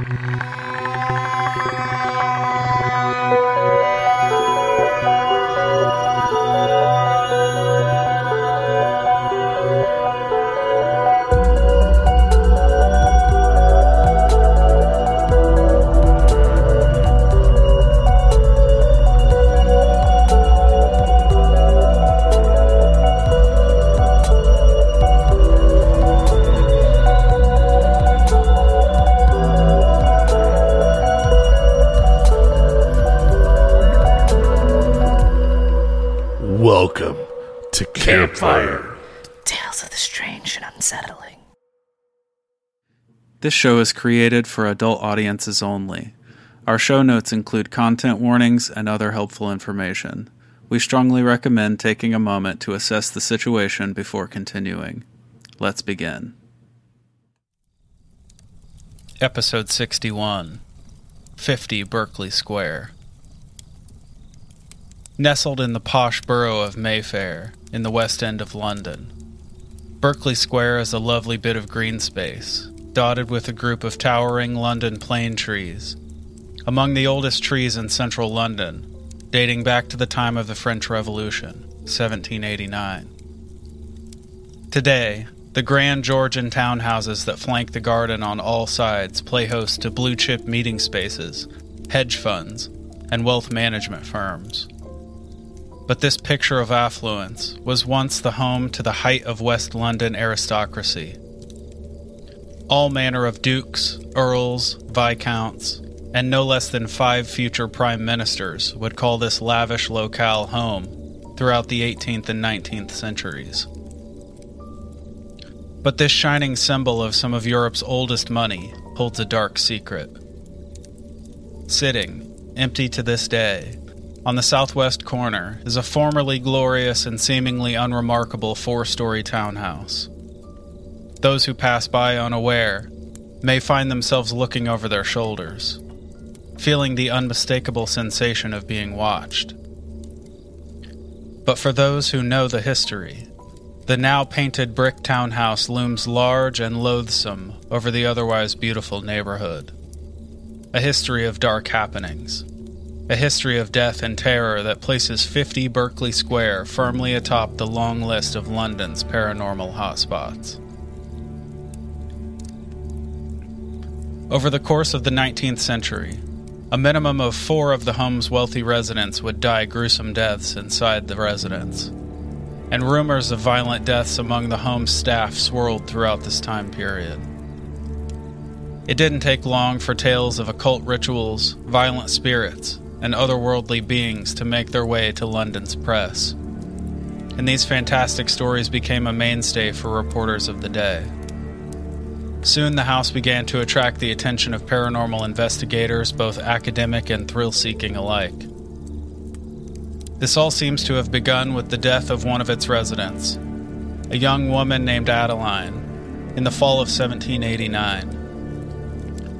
Welcome Campfire. Tales of the strange and unsettling. This show is created for adult audiences only. Our show notes include content warnings and other helpful information. We strongly recommend taking a moment to assess the situation before continuing. Let's begin. Episode 61 50 Berkeley Square. Nestled in the posh borough of Mayfair, in the west end of London, Berkeley Square is a lovely bit of green space, dotted with a group of towering London plane trees. Among the oldest trees in central London, dating back to the time of the French Revolution, 1789. Today, the grand Georgian townhouses that flank the garden on all sides play host to blue chip meeting spaces, hedge funds, and wealth management firms. But this picture of affluence was once the home to the height of West London aristocracy. All manner of dukes, earls, viscounts, and no less than five future prime ministers would call this lavish locale home throughout the 18th and 19th centuries. But this shining symbol of some of Europe's oldest money holds a dark secret. Sitting, empty to this day, on the southwest corner is a formerly glorious and seemingly unremarkable four story townhouse. Those who pass by unaware may find themselves looking over their shoulders, feeling the unmistakable sensation of being watched. But for those who know the history, the now painted brick townhouse looms large and loathsome over the otherwise beautiful neighborhood. A history of dark happenings a history of death and terror that places 50 Berkeley Square firmly atop the long list of London's paranormal hotspots. Over the course of the 19th century, a minimum of four of the home's wealthy residents would die gruesome deaths inside the residence, and rumors of violent deaths among the home's staff swirled throughout this time period. It didn't take long for tales of occult rituals, violent spirits, and otherworldly beings to make their way to London's press. And these fantastic stories became a mainstay for reporters of the day. Soon the house began to attract the attention of paranormal investigators, both academic and thrill seeking alike. This all seems to have begun with the death of one of its residents, a young woman named Adeline, in the fall of 1789.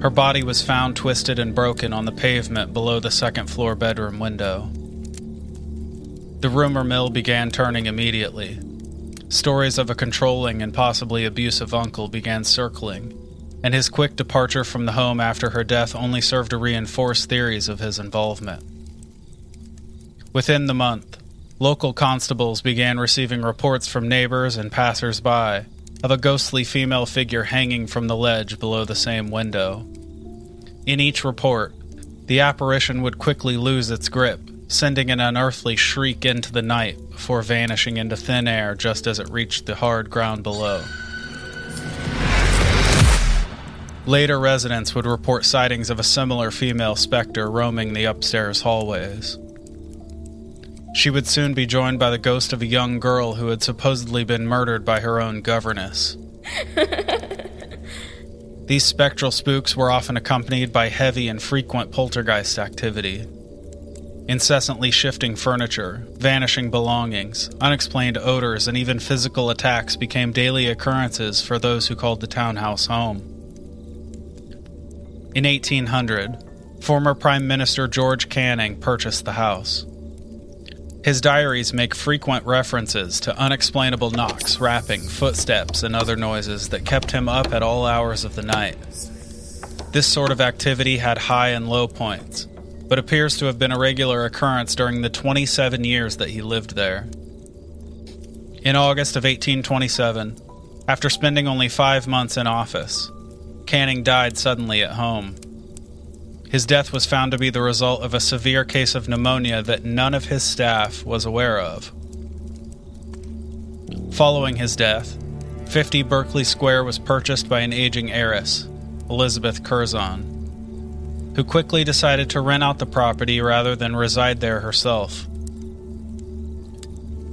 Her body was found twisted and broken on the pavement below the second floor bedroom window. The rumor mill began turning immediately. Stories of a controlling and possibly abusive uncle began circling, and his quick departure from the home after her death only served to reinforce theories of his involvement. Within the month, local constables began receiving reports from neighbors and passers by of a ghostly female figure hanging from the ledge below the same window. In each report, the apparition would quickly lose its grip, sending an unearthly shriek into the night before vanishing into thin air just as it reached the hard ground below. Later residents would report sightings of a similar female specter roaming the upstairs hallways. She would soon be joined by the ghost of a young girl who had supposedly been murdered by her own governess. These spectral spooks were often accompanied by heavy and frequent poltergeist activity. Incessantly shifting furniture, vanishing belongings, unexplained odors, and even physical attacks became daily occurrences for those who called the townhouse home. In 1800, former Prime Minister George Canning purchased the house. His diaries make frequent references to unexplainable knocks, rapping, footsteps, and other noises that kept him up at all hours of the night. This sort of activity had high and low points, but appears to have been a regular occurrence during the 27 years that he lived there. In August of 1827, after spending only five months in office, Canning died suddenly at home. His death was found to be the result of a severe case of pneumonia that none of his staff was aware of. Following his death, 50 Berkeley Square was purchased by an aging heiress, Elizabeth Curzon, who quickly decided to rent out the property rather than reside there herself.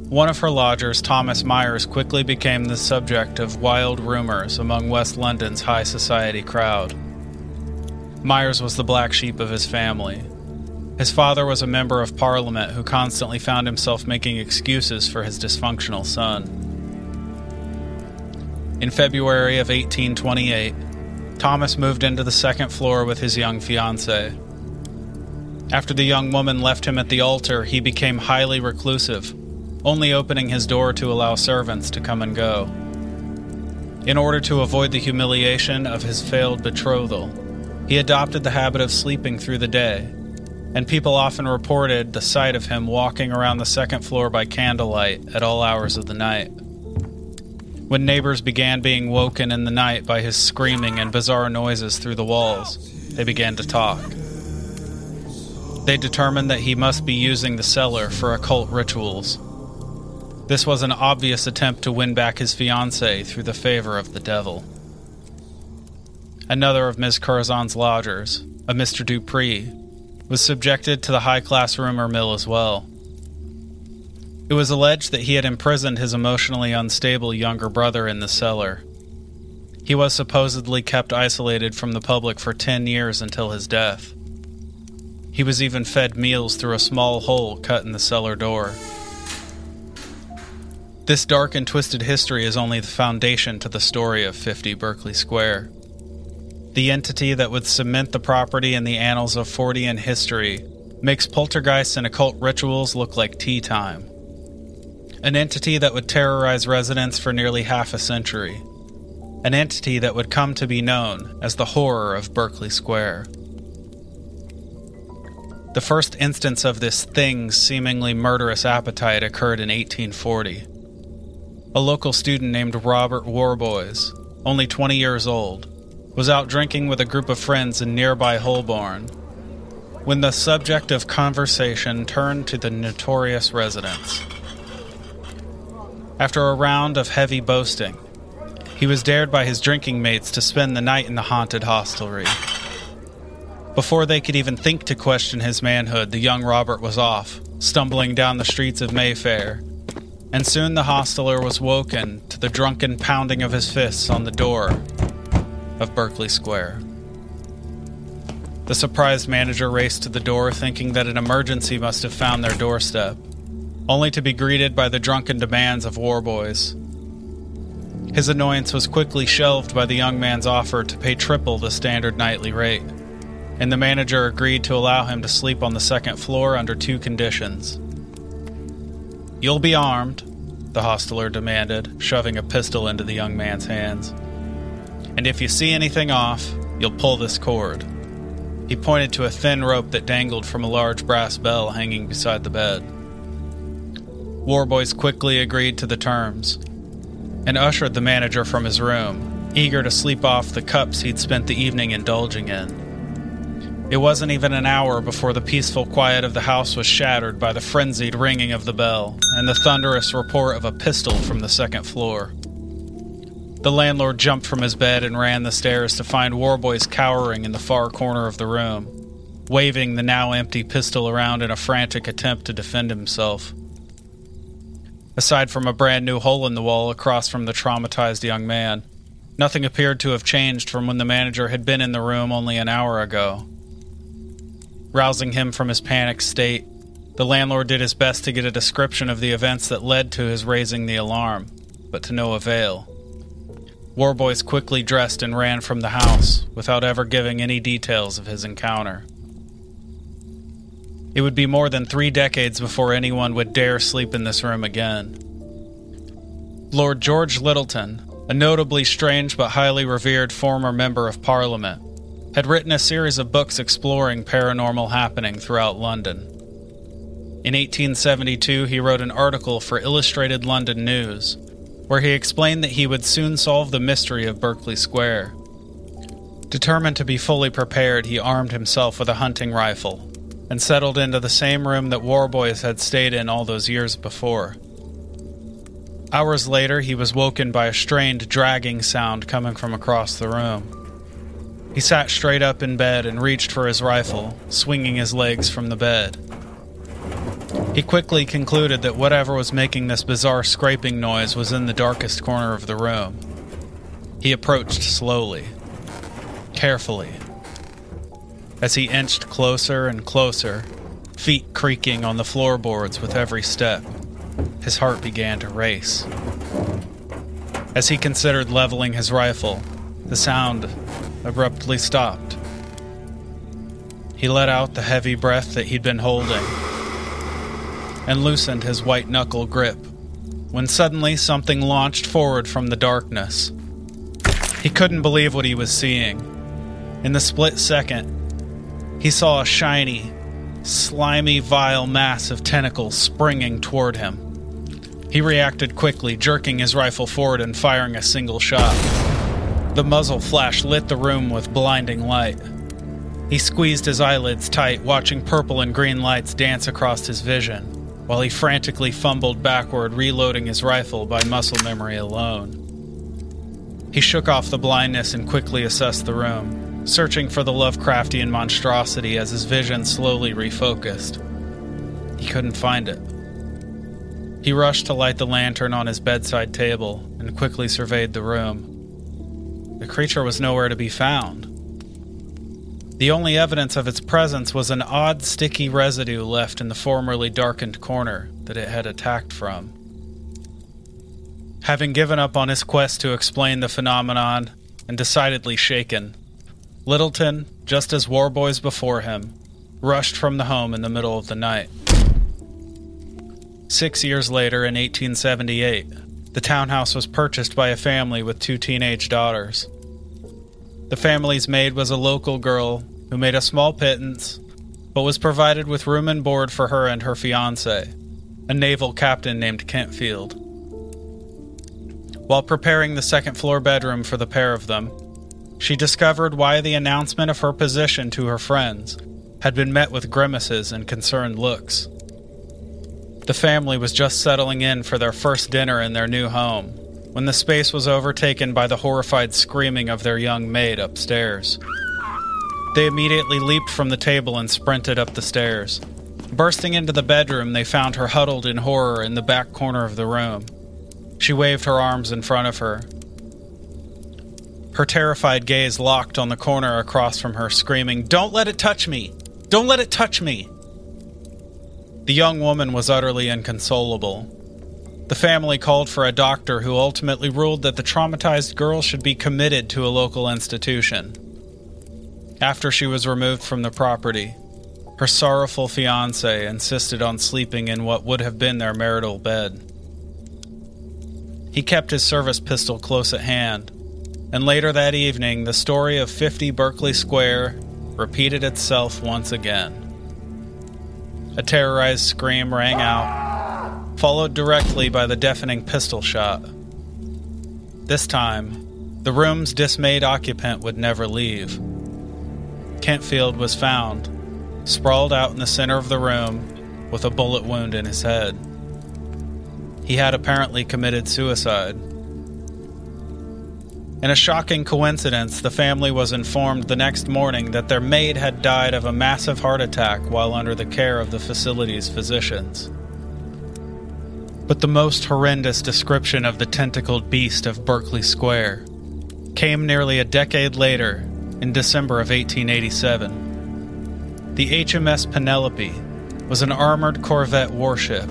One of her lodgers, Thomas Myers, quickly became the subject of wild rumors among West London's high society crowd. Myers was the black sheep of his family. His father was a member of parliament who constantly found himself making excuses for his dysfunctional son. In February of 1828, Thomas moved into the second floor with his young fiancée. After the young woman left him at the altar, he became highly reclusive, only opening his door to allow servants to come and go. In order to avoid the humiliation of his failed betrothal, he adopted the habit of sleeping through the day, and people often reported the sight of him walking around the second floor by candlelight at all hours of the night. When neighbors began being woken in the night by his screaming and bizarre noises through the walls, they began to talk. They determined that he must be using the cellar for occult rituals. This was an obvious attempt to win back his fiancée through the favor of the devil. Another of Miss Curzon's lodgers, a Mr. Dupree, was subjected to the high class rumor mill as well. It was alleged that he had imprisoned his emotionally unstable younger brother in the cellar. He was supposedly kept isolated from the public for 10 years until his death. He was even fed meals through a small hole cut in the cellar door. This dark and twisted history is only the foundation to the story of 50 Berkeley Square. The entity that would cement the property in the annals of Fortean history makes poltergeists and occult rituals look like tea time. An entity that would terrorize residents for nearly half a century. An entity that would come to be known as the horror of Berkeley Square. The first instance of this thing's seemingly murderous appetite occurred in 1840 a local student named Robert Warboys, only 20 years old, was out drinking with a group of friends in nearby Holborn when the subject of conversation turned to the notorious residence. After a round of heavy boasting, he was dared by his drinking mates to spend the night in the haunted hostelry. Before they could even think to question his manhood, the young Robert was off, stumbling down the streets of Mayfair and soon the hosteler was woken to the drunken pounding of his fists on the door of Berkeley Square. The surprised manager raced to the door, thinking that an emergency must have found their doorstep, only to be greeted by the drunken demands of Warboys. His annoyance was quickly shelved by the young man's offer to pay triple the standard nightly rate, and the manager agreed to allow him to sleep on the second floor under two conditions. You'll be armed, the hostler demanded, shoving a pistol into the young man's hands. And if you see anything off, you'll pull this cord. He pointed to a thin rope that dangled from a large brass bell hanging beside the bed. Warboys quickly agreed to the terms and ushered the manager from his room, eager to sleep off the cups he'd spent the evening indulging in. It wasn't even an hour before the peaceful quiet of the house was shattered by the frenzied ringing of the bell and the thunderous report of a pistol from the second floor. The landlord jumped from his bed and ran the stairs to find Warboys cowering in the far corner of the room, waving the now empty pistol around in a frantic attempt to defend himself. Aside from a brand new hole in the wall across from the traumatized young man, nothing appeared to have changed from when the manager had been in the room only an hour ago. Rousing him from his panic state, the landlord did his best to get a description of the events that led to his raising the alarm, but to no avail. Warboys quickly dressed and ran from the house without ever giving any details of his encounter. It would be more than three decades before anyone would dare sleep in this room again. Lord George Lyttelton, a notably strange but highly revered former member of Parliament, had written a series of books exploring paranormal happening throughout London. In 1872, he wrote an article for Illustrated London News where he explained that he would soon solve the mystery of Berkeley Square. Determined to be fully prepared, he armed himself with a hunting rifle and settled into the same room that Warboys had stayed in all those years before. Hours later, he was woken by a strained dragging sound coming from across the room. He sat straight up in bed and reached for his rifle, swinging his legs from the bed. He quickly concluded that whatever was making this bizarre scraping noise was in the darkest corner of the room. He approached slowly, carefully. As he inched closer and closer, feet creaking on the floorboards with every step, his heart began to race. As he considered leveling his rifle, the sound abruptly stopped. He let out the heavy breath that he'd been holding and loosened his white knuckle grip when suddenly something launched forward from the darkness. He couldn't believe what he was seeing. In the split second, he saw a shiny, slimy, vile mass of tentacles springing toward him. He reacted quickly, jerking his rifle forward and firing a single shot. The muzzle flash lit the room with blinding light. He squeezed his eyelids tight, watching purple and green lights dance across his vision, while he frantically fumbled backward, reloading his rifle by muscle memory alone. He shook off the blindness and quickly assessed the room, searching for the Lovecraftian monstrosity as his vision slowly refocused. He couldn't find it. He rushed to light the lantern on his bedside table and quickly surveyed the room. The creature was nowhere to be found. The only evidence of its presence was an odd sticky residue left in the formerly darkened corner that it had attacked from. Having given up on his quest to explain the phenomenon and decidedly shaken, Lyttelton, just as Warboys before him, rushed from the home in the middle of the night. Six years later, in 1878, the townhouse was purchased by a family with two teenage daughters. The family's maid was a local girl who made a small pittance, but was provided with room and board for her and her fiance, a naval captain named Kentfield. While preparing the second floor bedroom for the pair of them, she discovered why the announcement of her position to her friends had been met with grimaces and concerned looks. The family was just settling in for their first dinner in their new home when the space was overtaken by the horrified screaming of their young maid upstairs. They immediately leaped from the table and sprinted up the stairs. Bursting into the bedroom, they found her huddled in horror in the back corner of the room. She waved her arms in front of her. Her terrified gaze locked on the corner across from her, screaming, Don't let it touch me! Don't let it touch me! The young woman was utterly inconsolable. The family called for a doctor who ultimately ruled that the traumatized girl should be committed to a local institution. After she was removed from the property, her sorrowful fiance insisted on sleeping in what would have been their marital bed. He kept his service pistol close at hand, and later that evening, the story of 50 Berkeley Square repeated itself once again. A terrorized scream rang out, followed directly by the deafening pistol shot. This time, the room's dismayed occupant would never leave. Kentfield was found, sprawled out in the center of the room with a bullet wound in his head. He had apparently committed suicide. In a shocking coincidence, the family was informed the next morning that their maid had died of a massive heart attack while under the care of the facility's physicians. But the most horrendous description of the tentacled beast of Berkeley Square came nearly a decade later in December of 1887. The HMS Penelope was an armored corvette warship.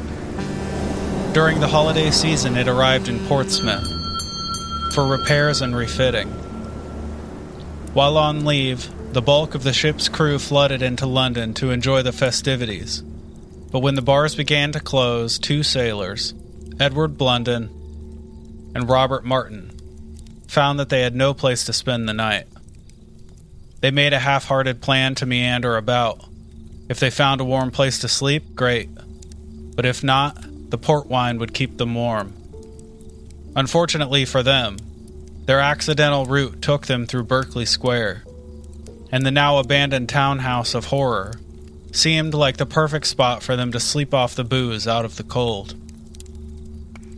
During the holiday season, it arrived in Portsmouth for repairs and refitting. While on leave, the bulk of the ship's crew flooded into London to enjoy the festivities. But when the bars began to close, two sailors, Edward Blunden and Robert Martin, found that they had no place to spend the night. They made a half hearted plan to meander about. If they found a warm place to sleep, great. But if not, the port wine would keep them warm. Unfortunately for them, their accidental route took them through Berkeley Square, and the now abandoned townhouse of horror seemed like the perfect spot for them to sleep off the booze out of the cold.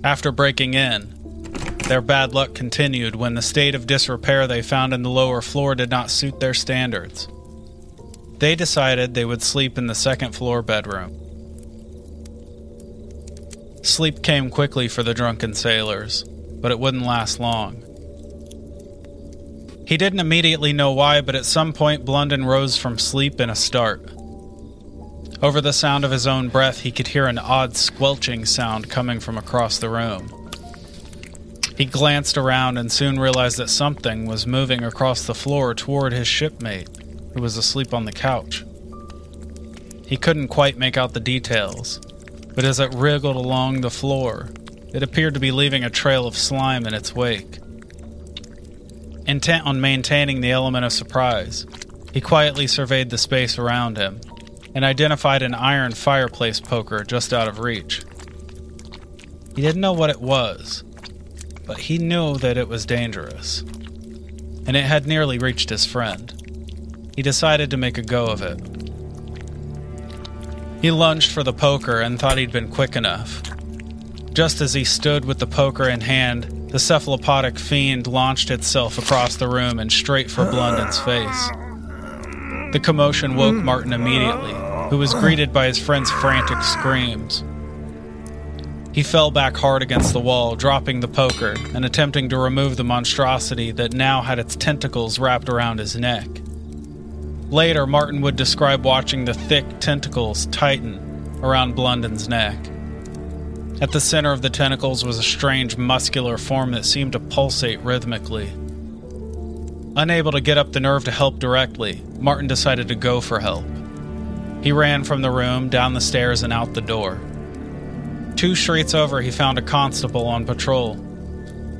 After breaking in, their bad luck continued when the state of disrepair they found in the lower floor did not suit their standards. They decided they would sleep in the second floor bedroom. Sleep came quickly for the drunken sailors, but it wouldn't last long. He didn't immediately know why, but at some point Blunden rose from sleep in a start. Over the sound of his own breath, he could hear an odd squelching sound coming from across the room. He glanced around and soon realized that something was moving across the floor toward his shipmate, who was asleep on the couch. He couldn't quite make out the details, but as it wriggled along the floor, it appeared to be leaving a trail of slime in its wake. Intent on maintaining the element of surprise, he quietly surveyed the space around him and identified an iron fireplace poker just out of reach. He didn't know what it was, but he knew that it was dangerous, and it had nearly reached his friend. He decided to make a go of it. He lunged for the poker and thought he'd been quick enough. Just as he stood with the poker in hand, the cephalopodic fiend launched itself across the room and straight for Blunden's face. The commotion woke Martin immediately, who was greeted by his friend's frantic screams. He fell back hard against the wall, dropping the poker and attempting to remove the monstrosity that now had its tentacles wrapped around his neck. Later, Martin would describe watching the thick tentacles tighten around Blunden's neck. At the center of the tentacles was a strange muscular form that seemed to pulsate rhythmically. Unable to get up the nerve to help directly, Martin decided to go for help. He ran from the room, down the stairs, and out the door. Two streets over, he found a constable on patrol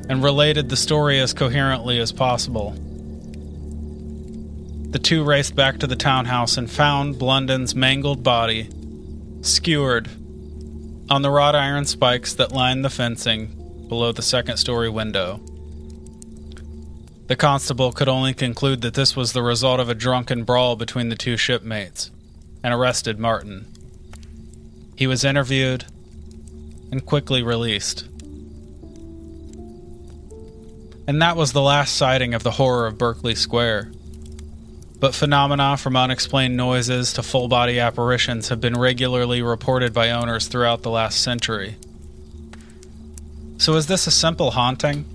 and related the story as coherently as possible. The two raced back to the townhouse and found Blunden's mangled body, skewered, on the wrought iron spikes that lined the fencing below the second story window. The constable could only conclude that this was the result of a drunken brawl between the two shipmates and arrested Martin. He was interviewed and quickly released. And that was the last sighting of the horror of Berkeley Square. But phenomena from unexplained noises to full body apparitions have been regularly reported by owners throughout the last century. So, is this a simple haunting?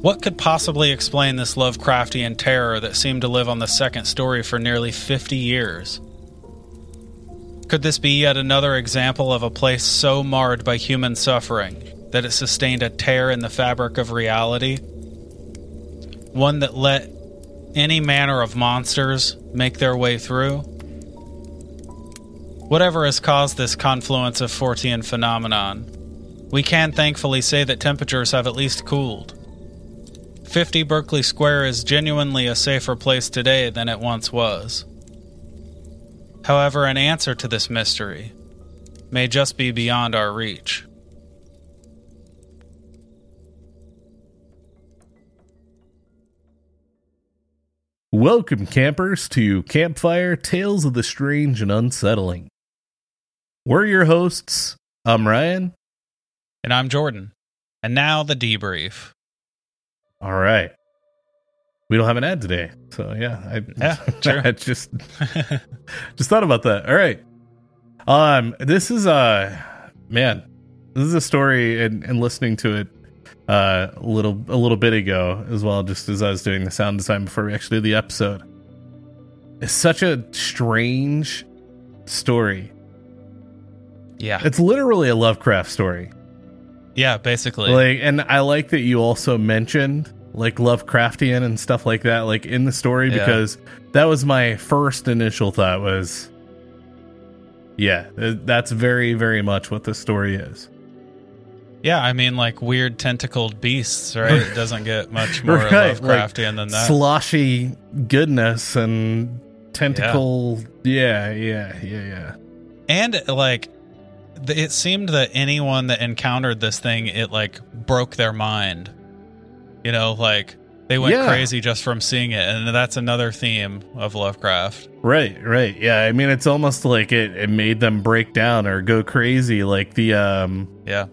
What could possibly explain this Lovecraftian terror that seemed to live on the second story for nearly 50 years? Could this be yet another example of a place so marred by human suffering that it sustained a tear in the fabric of reality? One that let any manner of monsters make their way through? Whatever has caused this confluence of Fortean phenomenon, we can thankfully say that temperatures have at least cooled. 50 Berkeley Square is genuinely a safer place today than it once was. However, an answer to this mystery may just be beyond our reach. Welcome, campers, to Campfire Tales of the Strange and Unsettling. We're your hosts. I'm Ryan. And I'm Jordan. And now the debrief. All right. We don't have an ad today. So, yeah. I, Yeah, true. I just, just thought about that. All right. Um, this is, uh, man, this is a story and, and listening to it uh, a little a little bit ago as well, just as I was doing the sound design before we actually did the episode. It's such a strange story. Yeah. It's literally a Lovecraft story. Yeah, basically. Like, and I like that you also mentioned like Lovecraftian and stuff like that, like in the story, Yeah. because that was my first initial thought was, yeah, that's very very much what the story is. Yeah, I mean, like weird tentacled beasts, right? It doesn't get much more Right, like Lovecraftian than that. sloshy goodness and tentacle. Yeah, yeah, yeah, yeah. and like, it seemed that anyone that encountered this thing, it like broke their mind. You know, like they went Yeah. crazy just from seeing it, and that's another theme of Lovecraft. Right, right. Yeah, I mean, it's almost like it, it made them break down or go crazy. Like the um, Yeah,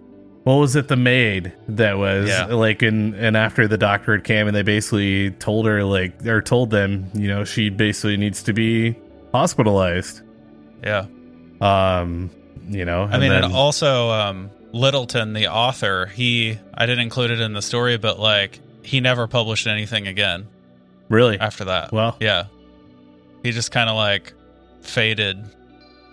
what was it? The maid that was Yeah. like, and and after the doctor had came and they basically told her like, or told them, you know, she basically needs to be hospitalized. yeah. Um, you know, I mean, then- and also um, Lyttelton, the author, he I didn't include it in the story, but like he never published anything again really, after that. well, Yeah, he just kind of like faded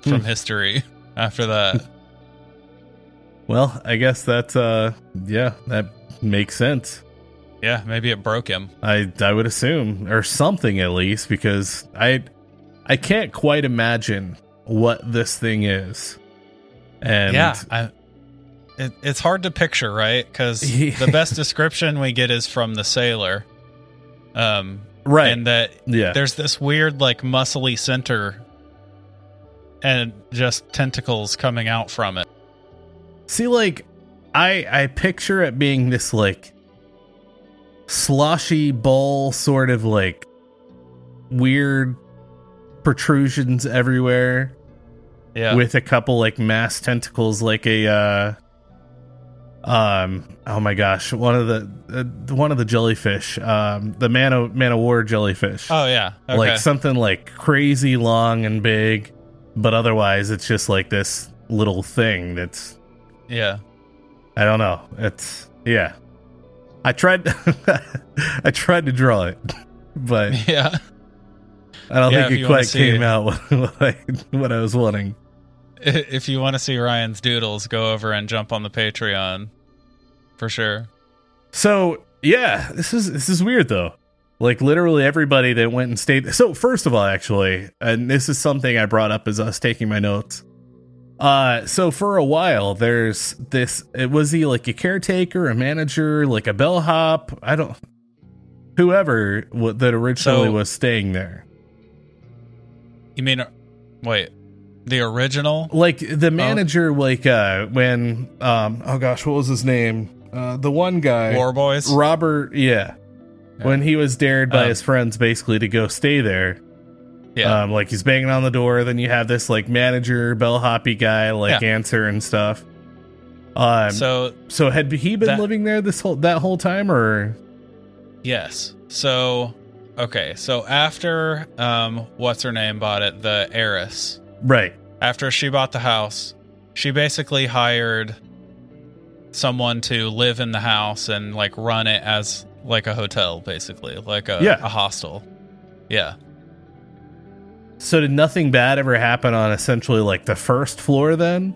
from Hmm. history after that. well, I guess that's uh, yeah, that makes sense. yeah, maybe it broke him. I I would assume or something at least because I I can't quite imagine what this thing is. And yeah, I, it, it's hard to picture, right? Because the best description we get is from the sailor. Um, right. and that yeah. there's this weird like muscly center and just tentacles coming out from it. See like I I picture it being this like sloshy ball sort of like weird protrusions everywhere Yeah. with a couple like mass tentacles like a uh um oh my gosh one of the uh, one of the jellyfish um the man of man of war jellyfish oh yeah. Okay. like something like crazy long and big but otherwise it's just like this little thing that's yeah. i don't know it's yeah i tried i tried to draw it but Yeah. i don't Yeah, think it quite came it. out what I, what I was wanting If you want to see Ryan's doodles, go over and jump on the Patreon for sure. So yeah, this is this is weird though. Like literally everybody that went and stayed. So first of all, actually, and this is something I brought up as I was taking my notes. Uh, so for a while, there's this. It was he like a caretaker, a manager, like a bellhop. I don't. Whoever w- that originally So- was staying there, You mean, wait, the original? like the manager, like uh, when um, oh gosh, what was his name? Uh, the one guy, Warboys? Robert. Yeah, Yeah. when he was dared by Um, his friends basically to go stay there. Yeah. Um, like he's banging on the door. Then you have this like manager, bellhoppy guy, like Yeah. answer and stuff. Um, so, so, had he been that- living there this whole that whole time, or yes. So, okay. So, after, um, what's her name bought it, the heiress, right? after she bought the house, she basically hired someone to live in the house and like run it as like a hotel, basically, like a, Yeah. a hostel. Yeah. So did nothing bad ever happen on essentially like the first floor? Then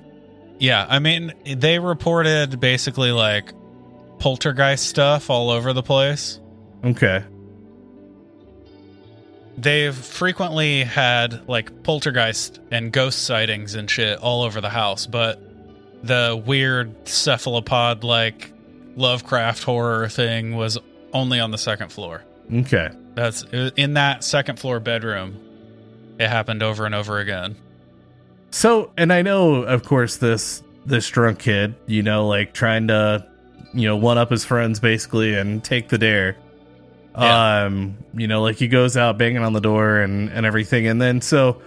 Yeah. I mean, they reported basically like poltergeist stuff all over the place. okay, They've frequently had like poltergeist and ghost sightings and shit all over the house, but the weird cephalopod like Lovecraft horror thing was only on the second floor. okay, That's in that second floor bedroom. It happened over and over again. So, and I know, of course, this this drunk kid, you know, like trying to, you know, one up his friends basically and take the dare. Yeah. Um, you know, like he goes out banging on the door and and everything, and then so.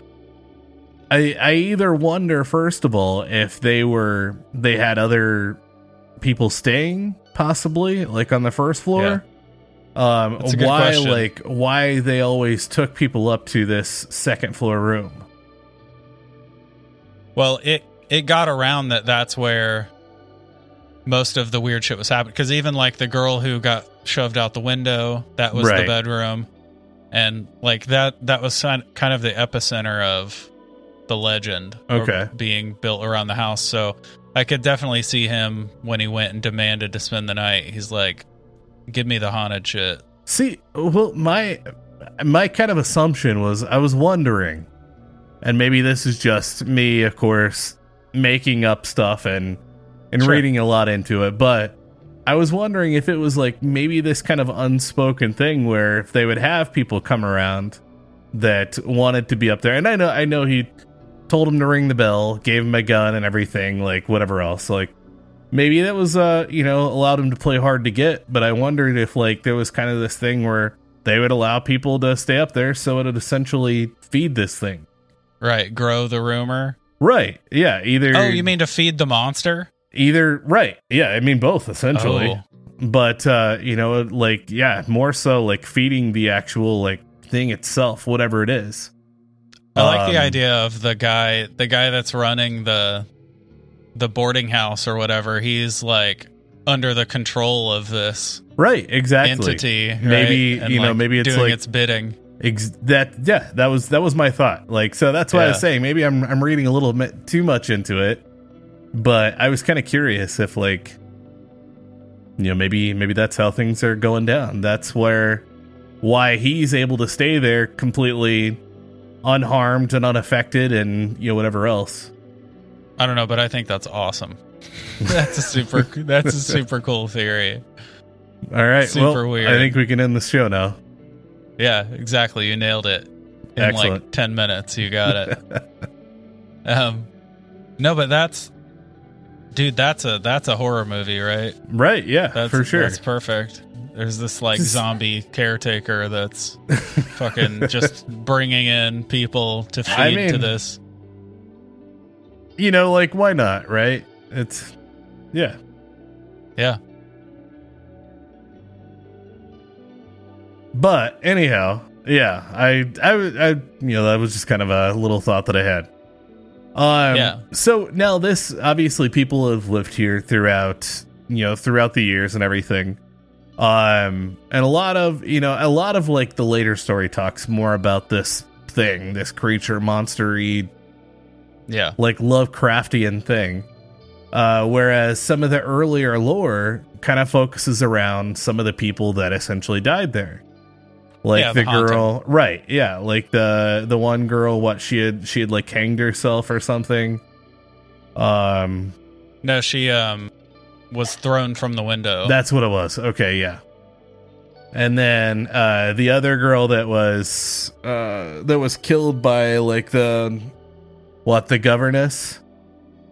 I I either wonder first of all if they were they had other people staying possibly like on the first floor. Um, a good why question. like why they always took people up to this second floor room? Well, it it got around that that's where most of the weird shit was happening because even like the girl who got shoved out the window, that was Right. the bedroom. And like that that was kind of the epicenter of the legend Okay. being built around the house. So I could definitely see him when he went and demanded to spend the night. He's like, "Give me the haunted shit." See, well, my my kind of assumption was I was wondering, and maybe this is just me, of course, making up stuff and and Sure. reading a lot into it, but I was wondering if it was like maybe this kind of unspoken thing where if they would have people come around that wanted to be up there, and I know I know he told him to ring the bell, gave him a gun and everything, like whatever else, like maybe that was uh you know allowed him to play hard to get, but I wondered if like there was kind of this thing where they would allow people to stay up there so it would essentially feed this thing. Right. Grow the rumor. Right. Yeah. Either. Oh, you mean to feed the monster? Either? Right. Yeah. I mean both essentially. Oh. But uh, you know, like yeah, more so like feeding the actual like thing itself, whatever it is. I like the Um, idea of the guy, the guy that's running the the boarding house or whatever. He's like under the control of this Right. Exactly. entity. right? Maybe, And, you know, like, maybe it's doing like- its bidding. Ex- that yeah, that was that was my thought. Like so that's why I was saying maybe I'm I'm reading a little bit too much into it. But I was kind of curious if like you know, maybe maybe that's how things are going down. That's where why he's able to stay there completely unharmed and unaffected and you know whatever else. I don't know, but I think that's awesome. that's a super. that's a super cool theory. All right. Super well, weird. I think we can end the show now. Yeah, exactly. You nailed it in Excellent. like ten minutes. You got it. um, no, but that's, dude. That's a that's a horror movie, right? Right, yeah, That's for sure. That's perfect. There's this like zombie caretaker that's fucking just bringing in people to feed I to this. you know, like why not, right? It's yeah. Yeah. But anyhow, yeah, I, I, I, you know, that was just kind of a little thought that I had. Um, Yeah. So now this, obviously, people have lived here throughout, you know, throughout the years and everything. Um, and a lot of, you know, a lot of like the later story talks more about this thing, this creature, monstery, Yeah. like Lovecraftian thing. Uh, whereas some of the earlier lore kind of focuses around some of the people that essentially died there. Like Yeah, the, the girl, right? Yeah, like the the one girl, what she had she had like hanged herself or something. Um, No, she um was thrown from the window. that's what it was. Okay, yeah. And then uh, the other girl that was uh, that was killed by like the what the governess.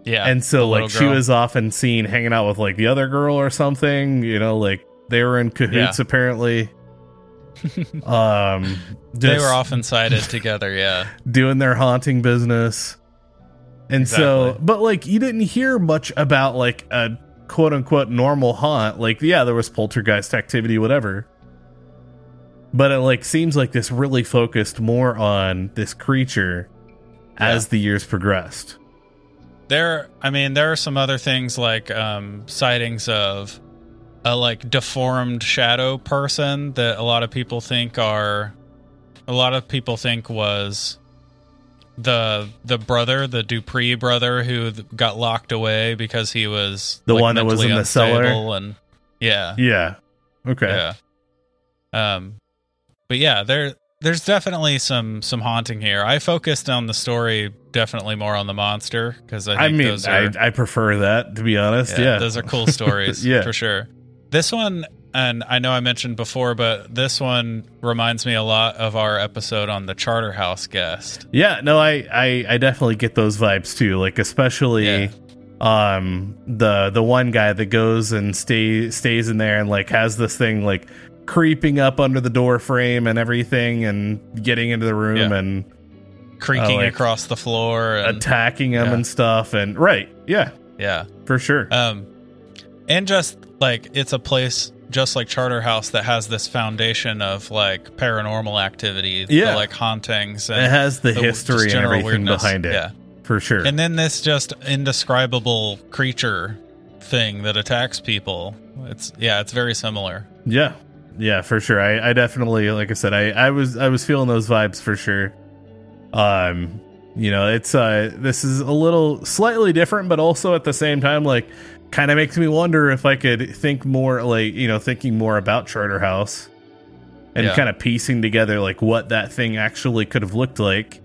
yeah. and so like she was often seen hanging out with like the other girl or something you know like they were in cahoots Yeah. apparently um They were often sighted together. Yeah. doing their haunting business. And so but like you didn't hear much about like a quote unquote normal haunt. Like yeah there was poltergeist activity whatever. But it like seems like this really focused more on this creature as the years progressed. There, I mean, there are some other things like um, sightings of a like deformed shadow person that a lot of people think are, a lot of people think was the the brother, the Dupree brother who got locked away because he was The like, one that was in the cellar? and yeah, yeah okay yeah. Um, but yeah, there there's definitely some some haunting here. I focused on the story definitely more on the monster because I I mean, those are I, I prefer that to be honest. Yeah, those are cool stories Yeah. for sure. This one, and I know I mentioned before, but this one reminds me a lot of our episode on the Charterhouse guest. yeah. No, I, I, I definitely get those vibes too. Like especially, Yeah. um, the the one guy that goes and stay stays in there and like has this thing like creeping up under the door frame and everything and getting into the room Yeah. and Creaking Oh, like, across the floor, and attacking him yeah. and stuff. And right, yeah, yeah, for sure. um, and just like it's a place just like Charterhouse that has this foundation of like paranormal activity, the, Yeah. like hauntings, and it has the, the- history and everything weirdness. behind it. Yeah. for sure. And then this just indescribable creature thing that attacks people. It's yeah, it's very similar. Yeah, yeah, for sure. I, I definitely, like I said, I, I was, I was feeling those vibes for sure. Um, you know, it's uh, this is a little slightly different, but also at the same time, like, kind of makes me wonder if I could think more, like, you know, thinking more about Charterhouse and Yeah. kind of piecing together like what that thing actually could have looked like.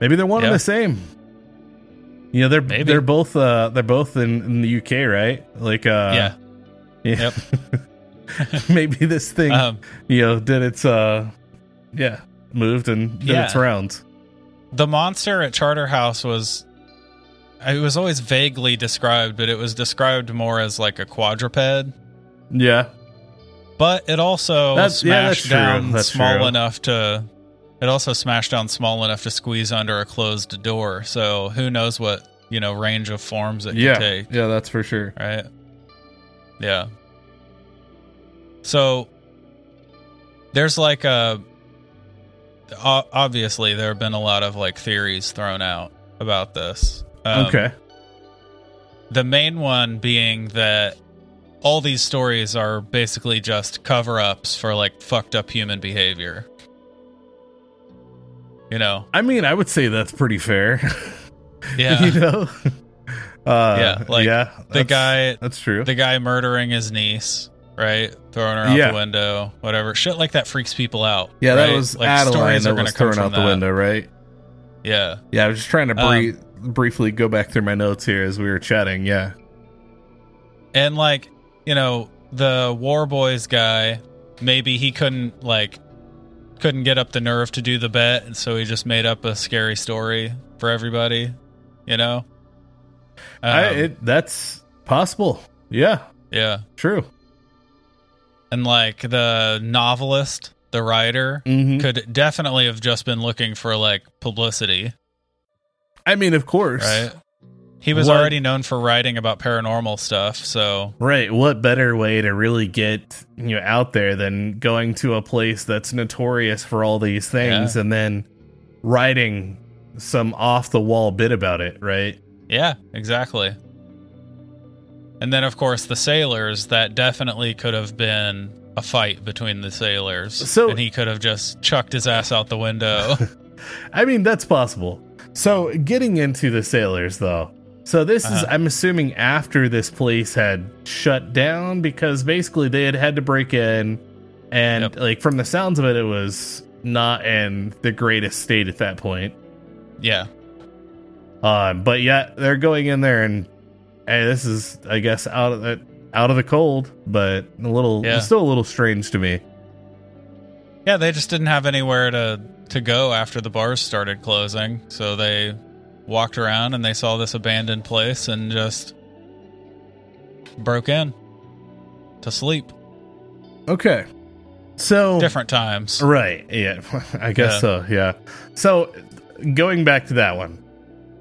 Maybe they're one and the same. You know, they're Maybe. they're both uh they're both in, in the UK, right? Like uh yeah. yeah. maybe this thing Um, you know did its uh yeah, moved and did Yeah. its rounds. the monster at Charterhouse was it was always vaguely described, but it was described more as like a quadruped. Yeah. But it also That's- yeah, smashed true. down small true. enough to it also smashed down small enough to squeeze under a closed door. So who knows what, you know, range of forms it Yeah. can take. Yeah, that's for sure. right? Yeah. So there's like a obviously there have been a lot of like theories thrown out about this. Um, okay. The main one being that all these stories are basically just cover-ups for like fucked up human behavior. You know. I mean, I would say that's pretty fair. Yeah. you know? Uh Yeah, like, yeah. the guy That's true. the guy murdering his niece, right? Throwing her out Yeah. the window, whatever. Shit like that freaks people out. yeah, right? that was like Adeline that was thrown out the that. window, right? Yeah. Yeah, I was just trying to Um, brief, briefly go back through my notes here as we were chatting. Yeah. And like, you know, the Warboys guy, maybe he couldn't like couldn't get up the nerve to do the bet, and so he just made up a scary story for everybody, you know? I, Um, it, that's possible. Yeah, yeah. true. And like the novelist, the writer, Mhm. could definitely have just been looking for like publicity. I mean, of course. right? He was What- already known for writing about paranormal stuff, so Right. What better way to really get you know out there than going to a place that's notorious for all these things Yeah. and then writing some off the wall bit about it, right? yeah, exactly. And then, of course, the sailors. That definitely could have been a fight between the sailors, So- and he could have just chucked his ass out the window. I mean, that's possible. So, getting into the sailors, though. So, this is, Uh-huh. I'm assuming, after this place had shut down because basically they had had to break in. And, Yep. like, from the sounds of it, it was not in the greatest state at that point. yeah, Um, but yet they're going in there and, hey, this is, I guess, out of the, out of the cold, but a little, Yeah. still a little strange to me. yeah. They just didn't have anywhere to to go after the bars started closing, so they walked around and they saw this abandoned place and just broke in to sleep. Okay. So, Different times. Right. Yeah. I guess Yeah. so. Yeah. So going back to that one,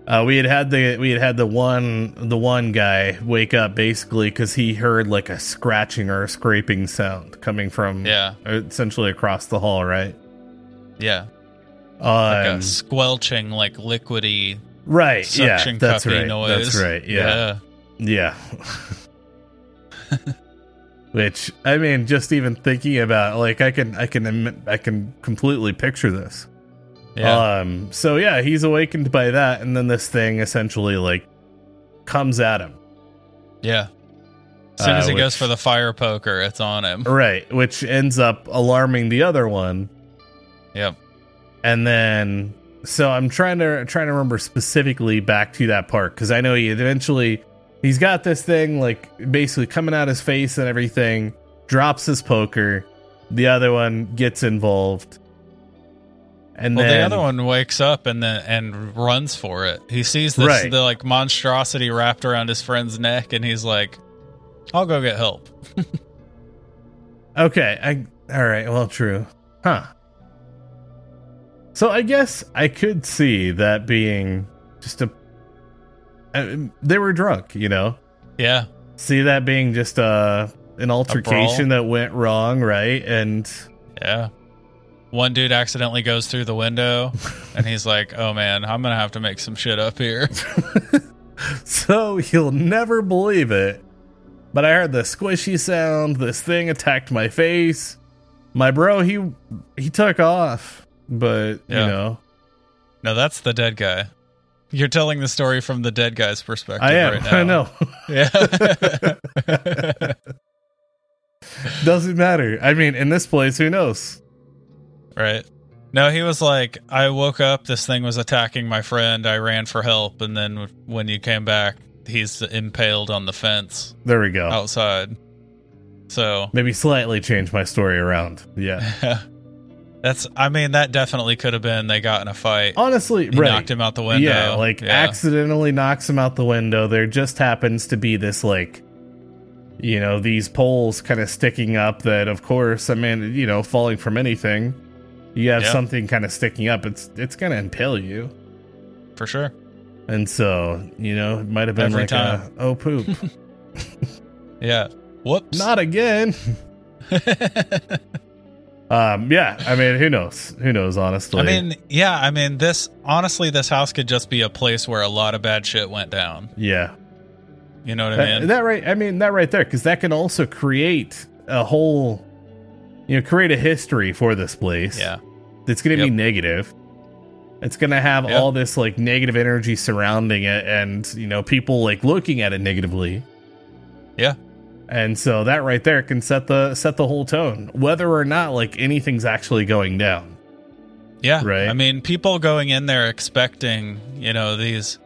uh, we had had the we had had the one the one guy wake up basically because he heard like a scratching or a scraping sound coming from Yeah, essentially across the hall. Right. yeah. Like Um, a squelching, like liquidy right. Yeah. That's cuppy right. noise. That's right. Yeah. Yeah. Which I mean, just even thinking about like I can I can I can completely picture this. yeah, Um. So yeah, he's awakened by that, and then this thing essentially like comes at him. yeah. As soon as uh, he goes for the fire poker, it's on him. Right. Which ends up alarming the other one, Yep. And then so I'm trying to trying to remember specifically back to that part because I know he eventually he's got this thing like basically coming out his face and everything. Drops his poker. The other one gets involved. And Well, then the other one wakes up and then and runs for it. He sees this Right. the like monstrosity wrapped around his friend's neck, and he's like, "I'll go get help." Okay, I all right. Well, true, huh? So I guess I could see that being just a. uh, they were drunk, you know. Yeah, See that being just a an altercation that went wrong, right? And yeah. One dude accidentally goes through the window, and he's like, "Oh man, I'm gonna have to make some shit up here." so you'll never believe it, but I heard the squishy sound. This thing attacked my face. My bro, he he took off, but Yeah. you know, no, that's the dead guy. You're telling the story from the dead guy's perspective. I am. Right now. I know. Yeah. Doesn't matter. I mean, in this place, who knows? right. No, he was like, I woke up, this thing was attacking my friend, I ran for help, and then when you came back, he's impaled on the fence There we go. outside. So Maybe slightly change my story around. Yeah. that's, I mean, that definitely could have been they got in a fight. Honestly, He right. knocked him out the window. Yeah, like Yeah. accidentally knocks him out the window. There just happens to be this like you know, these poles kind of sticking up that of course, I mean, you know, falling from anything, you have something kind of sticking up, it's it's going to impale you. for sure. And so, you know, it might have been Every like time. a oh poop. Yeah. Whoops. Not again. um yeah, I mean, who knows? Who knows honestly. I mean, yeah, I mean, this honestly, this house could just be a place where a lot of bad shit went down. yeah. You know what I That, mean? that right. I mean that right there, because that can also create a whole, you know, create a history for this place. yeah. it's going to Yep. be negative. It's going to have Yep. all this like negative energy surrounding it, and you know, people like looking at it negatively. Yeah. And so that right there can set the set the whole tone, whether or not like anything's actually going down. Yeah. Right. I mean, people going in there expecting, you know, these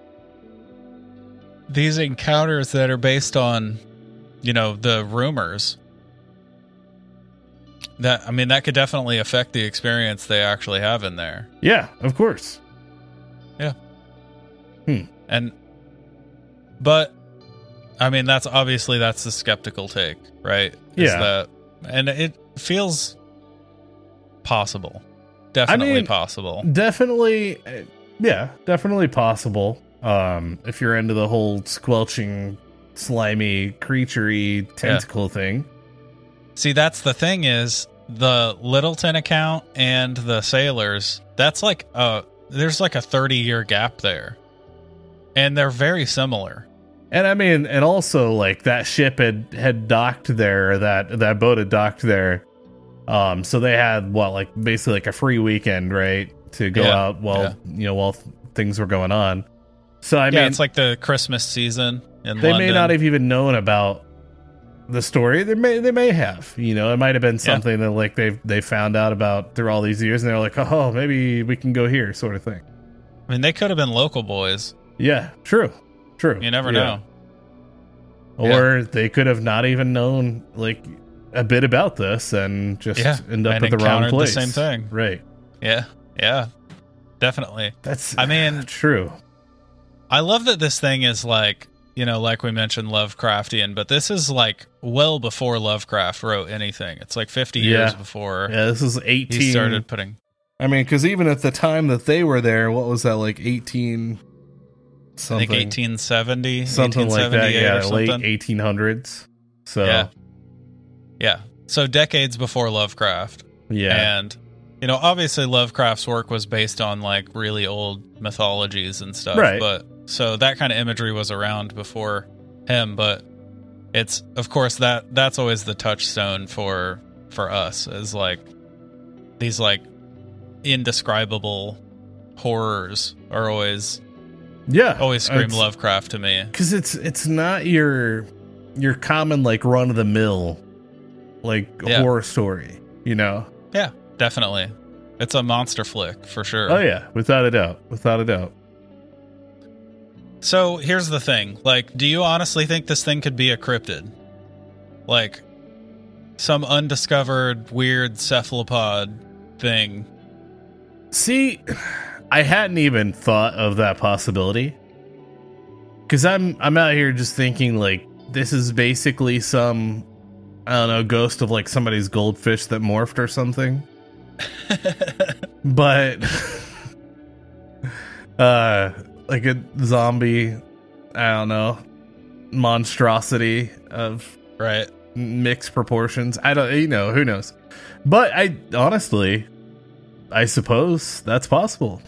these encounters that are based on, you know, the rumors. That I mean, that could definitely affect the experience they actually have in there. Yeah, of course. Yeah. Hmm. And but I mean, that's obviously that's the skeptical take, right? Is Yeah. that and it feels possible. Definitely mean, possible. Definitely, yeah, definitely possible. Um, if you're into the whole squelching, slimy, creaturey tentacle thing. See, that's the thing is the Lyttelton account and the sailors. That's like uh there's like a 30 year gap there, and they're very similar. And I mean, and also like that ship had had docked there, that that boat had docked there. Um, so they had what like basically like a free weekend, right, to go Yeah, out while yeah. you know while th- things were going on. So I yeah, mean, it's like the Christmas season in they London. may not have even known about the story. They may they may have, you know, it might have been something that like they they found out about through all these years, and they're like, oh, maybe we can go here, sort of thing. I mean, they could have been local boys. Yeah, true, true. You never Yeah. know. or they could have not even known like a bit about this and just Yeah, end up and at the wrong encountered the place. same thing. right? Yeah, yeah, definitely. That's I mean- true. I love that this thing is like, you know, like we mentioned Lovecraftian, but this is like well before Lovecraft wrote anything. It's like 50 years before Yeah, this is eighteen. he started putting. I mean, because even at the time that they were there, what was that like I Something, think 1870, something like that. 1878 Yeah, late eighteen hundreds. So Yeah. Yeah. So decades before Lovecraft. yeah, And, you know, obviously Lovecraft's work was based on like really old mythologies and stuff. Right. But so that kind of imagery was around before him. But it's, of course, that that's always the touchstone for for us is like these like indescribable horrors are always yeah. always scream Lovecraft to me. because it's it's not your your common like run of the mill like Yeah. horror story. You know. Yeah, definitely. It's a monster flick for sure. Oh yeah, without a doubt, without a doubt. So here's the thing. Like, do you honestly think this thing could be a cryptid? Like some undiscovered weird cephalopod thing. See, I hadn't even thought of that possibility. Cause I'm I'm out here just thinking like this is basically some I don't know, ghost of like somebody's goldfish that morphed or something. But uh like a zombie, I don't know, monstrosity of right. mixed proportions. I don't, you know, who knows? But I honestly, I suppose that's possible.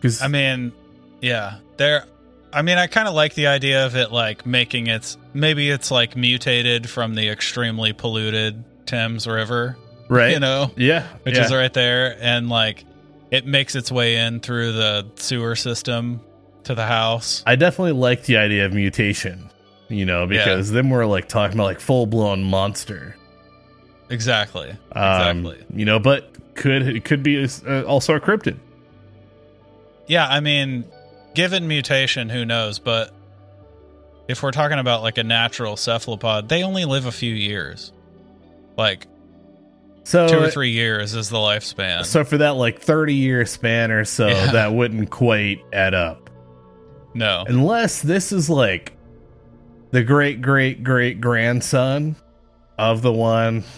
Because I mean, yeah. There I mean, I kind of like the idea of it like making its maybe it's like mutated from the extremely polluted Thames River, right, you know, yeah, which yeah. is right there and like it makes its way in through the sewer system to the house. I definitely like the idea of mutation. You know, because then we're like talking about like full blown monster. Exactly. Um, Exactly. You know, but could it could be uh, also a cryptid. Yeah, I mean, given mutation, who knows? But if we're talking about like a natural cephalopod, they only live a few years. Like So two or three years is the lifespan. So for that like 30 year span or so, Yeah. that wouldn't quite add up. no. Unless this is like the great great great grandson of the one.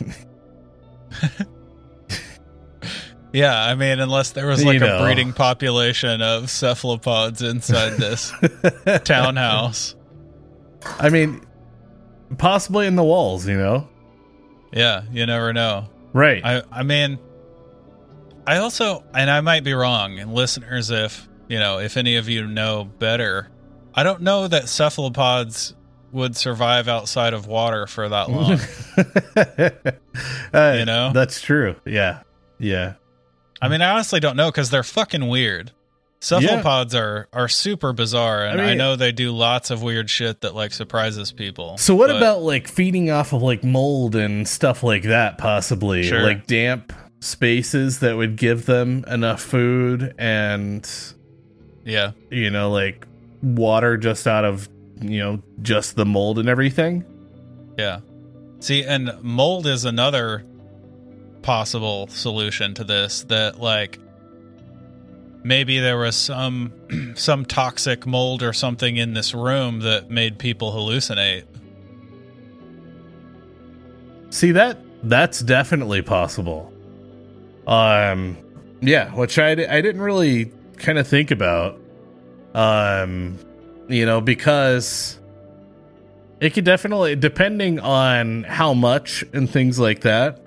Yeah, I mean, unless there was You like know. a breeding population of cephalopods inside this townhouse. I mean, possibly in the walls, you know? Yeah, you never know. Right. I I mean I also and I might be wrong, and listeners if you know, if any of you know better, I don't know that cephalopods would survive outside of water for that long. Uh, You know? That's true. Yeah. Yeah. I mean, I honestly don't know because they're fucking weird. Cephalopods are are super bizarre, and I I, know they do lots of weird shit that like surprises people. So what but- about like feeding off of like mold and stuff like that possibly? Sure. Like damp spaces that would give them enough food and yeah? you know like water just out of you know just the mold and everything. Yeah. See, and mold is another possible solution to this that like maybe there was some some toxic mold or something in this room that made people hallucinate. See that that's definitely possible. Um yeah, which I I didn't really kind of think about um you know because it could definitely depending on how much and things like that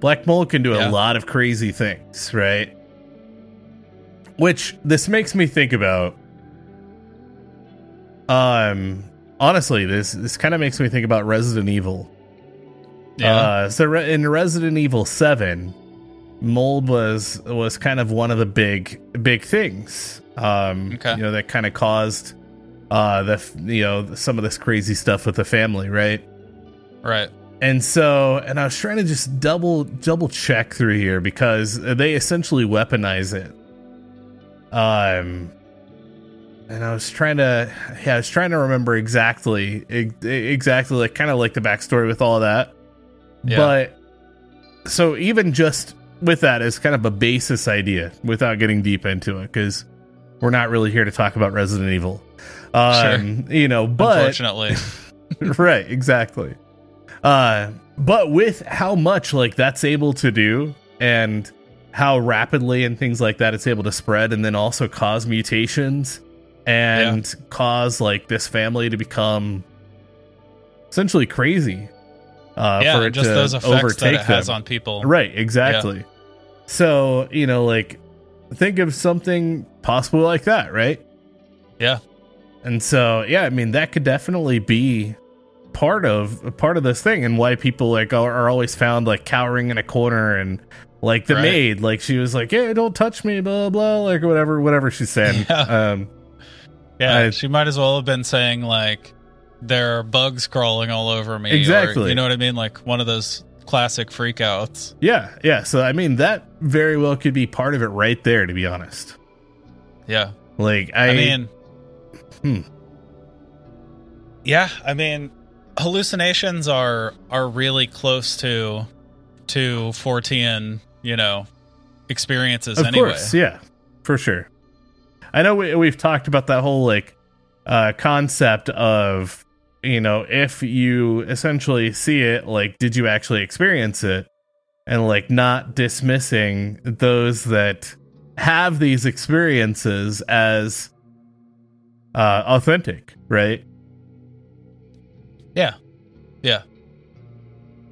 black mold can do Yeah. a lot of crazy things right which this makes me think about um honestly this this kind of makes me think about resident evil Yeah. uh, so re- in Resident Evil Seven, mold was was kind of one of the big big things. Um, Okay. You know that kind of caused uh, the you know some of this crazy stuff with the family, right? right. And so, and I was trying to just double double check through here because they essentially weaponize it. Um, and I was trying to, yeah, I was trying to remember exactly, exactly like kind of like the backstory with all of that. Yeah. But so even just with that as kind of a basis idea, without getting deep into it, because we're not really here to talk about Resident Evil. Um, you know, but Unfortunately. right exactly uh but with how much like that's able to do and how rapidly and things like that it's able to spread and then also cause mutations and cause like this family to become essentially crazy uh yeah, for it just to those effects that overtake it has them. on people. Right, exactly. So, you know, like think of something possible like that, right? Yeah. And so, yeah, I mean, that could definitely be part of part of this thing and why people like are, are always found like cowering in a corner and like the Right. maid, like she was like, "Yeah, don't touch me," blah blah, like whatever, whatever she's saying. Yeah. Um, Yeah, I- she might as well have been saying like there are bugs crawling all over me. or- Exactly. you know what I mean? Like one of those classic freakouts. yeah, yeah. So, I mean, that very well could be part of it right there. To be honest, Yeah. like I, I, mean, Hmm. yeah, I mean, hallucinations are are really close to to Fortean, you know, experiences of anyway. course, yeah, for sure. I know we, we've talked about that whole like uh, concept of you know if you essentially see it, like did you actually experience it, and like not dismissing those that have these experiences as uh, authentic, right? Yeah. Yeah.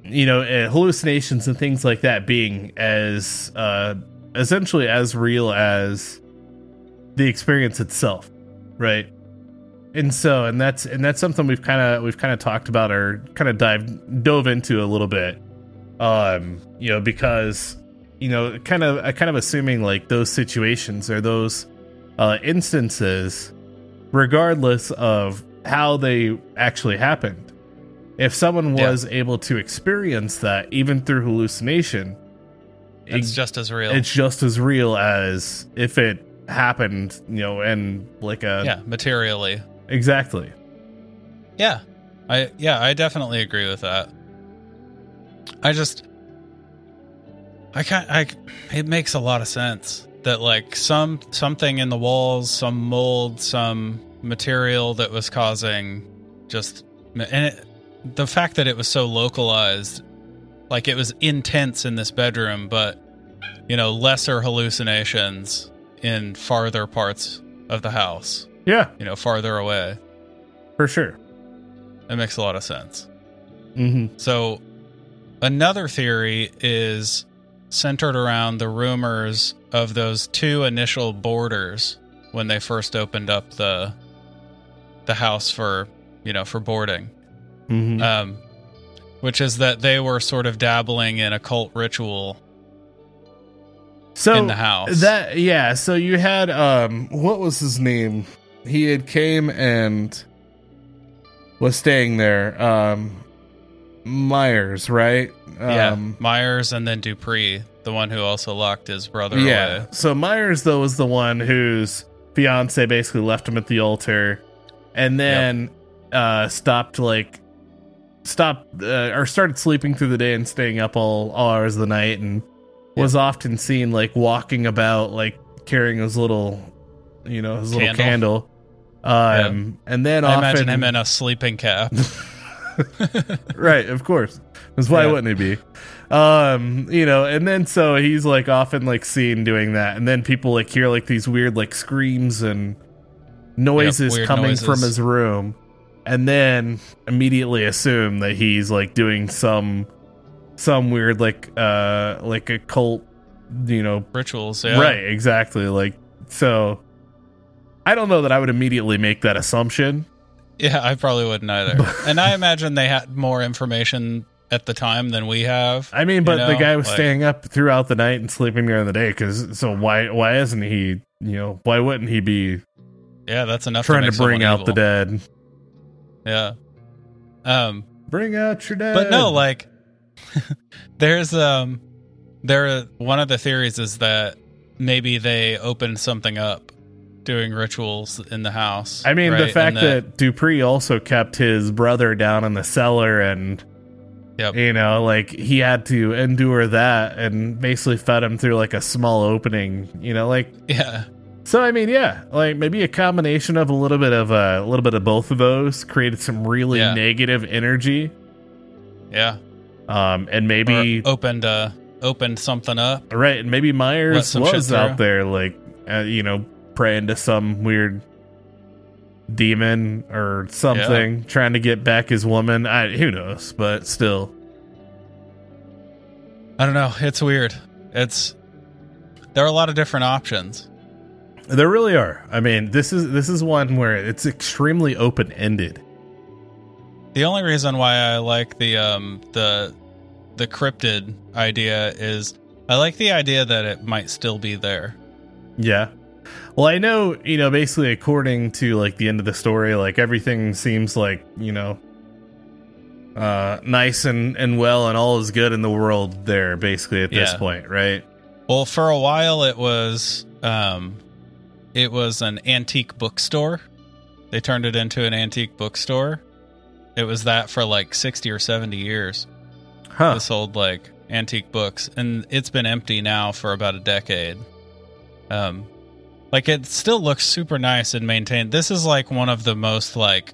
you know uh, hallucinations and things like that being as uh essentially as real as the experience itself right and so and that's and that's something we've kind of we've kind of talked about or kind of dived dove into a little bit um you know because you know kind of kind of assuming like those situations or those uh instances regardless of how they actually happened if someone Yeah. was able to experience that even through hallucination It's just as real. it's just as real as if it happened, you know, and like a yeah, materially. exactly. Yeah. I yeah, I definitely agree with that. I just I can't I it makes a lot of sense that like some something in the walls, some mold, some material that was causing just and it, the fact that it was so localized like it was intense in this bedroom but you know lesser hallucinations in farther parts of the house, Yeah, you know, farther away. for sure. It makes a lot of sense. Mm-hmm. So, another theory is centered around the rumors of those two initial boarders when they first opened up the the house for you know for boarding, Mm-hmm. um, which is that they were sort of dabbling in occult ritual so in the house. That yeah, so you had um what was his name? He had came and was staying there. Um Myers, right? yeah, Um Myers and then Dupree, the one who also locked his brother yeah. away. So Myers though was the one whose fiance basically left him at the altar and then uh stopped like stopped uh, or started sleeping through the day and staying up all, all hours of the night and was often seen like walking about like carrying his little you know his little Candle. candle um and then I often imagine him in a sleeping cap. right of course because why Yeah. wouldn't he be um you know and then so he's like often like seen doing that and then people like hear like these weird like screams and noises weird coming noises. from his room and then immediately assume that he's like doing some some weird like uh like a cult you know Rituals, yeah. right exactly like so i don't know that i would immediately make that assumption Yeah, I probably wouldn't either. and I imagine they had more information at the time than we have. I mean, but You the guy was like- staying up throughout the night and sleeping during the day. Because so why why isn't he? You know, why wouldn't he be Yeah, that's enough trying to, to, bring out the dead? Yeah. Um, Bring out your dad. but no, like there's um there one of the theories is that maybe they opened something up doing rituals in the house. I mean, the fact And that, Dupree also kept his brother down in the cellar, and Yep. you know, like he had to endure that, and basically fed him through like a small opening. You know, like yeah, so. I mean, yeah, like maybe a combination of a little bit of uh, a little bit of both of those created some really Yeah. negative energy. yeah, Um, and maybe or opened uh opened something up. Right, and maybe Myers was out there, like uh, you know, praying to some weird demon or something, trying to get back his woman. I who knows, but still, I don't know. It's weird. It's there are a lot of different options. There really are. I mean, this is this is one where it's extremely open ended. The only reason why I like the um the the cryptid idea is I like the idea that it might still be there. Yeah. Well, I know, you know, basically according to like the end of the story, like everything seems like, you know, uh nice and and well and all is good in the world there basically at this Yeah. point, right? Well, for a while it was um it was an antique bookstore. They turned it into an antique bookstore. It was that for like 60 or 70 years. Huh. They sold like antique books and it's been empty now for about a decade. Um like it still looks super nice and maintained. This is like one of the most like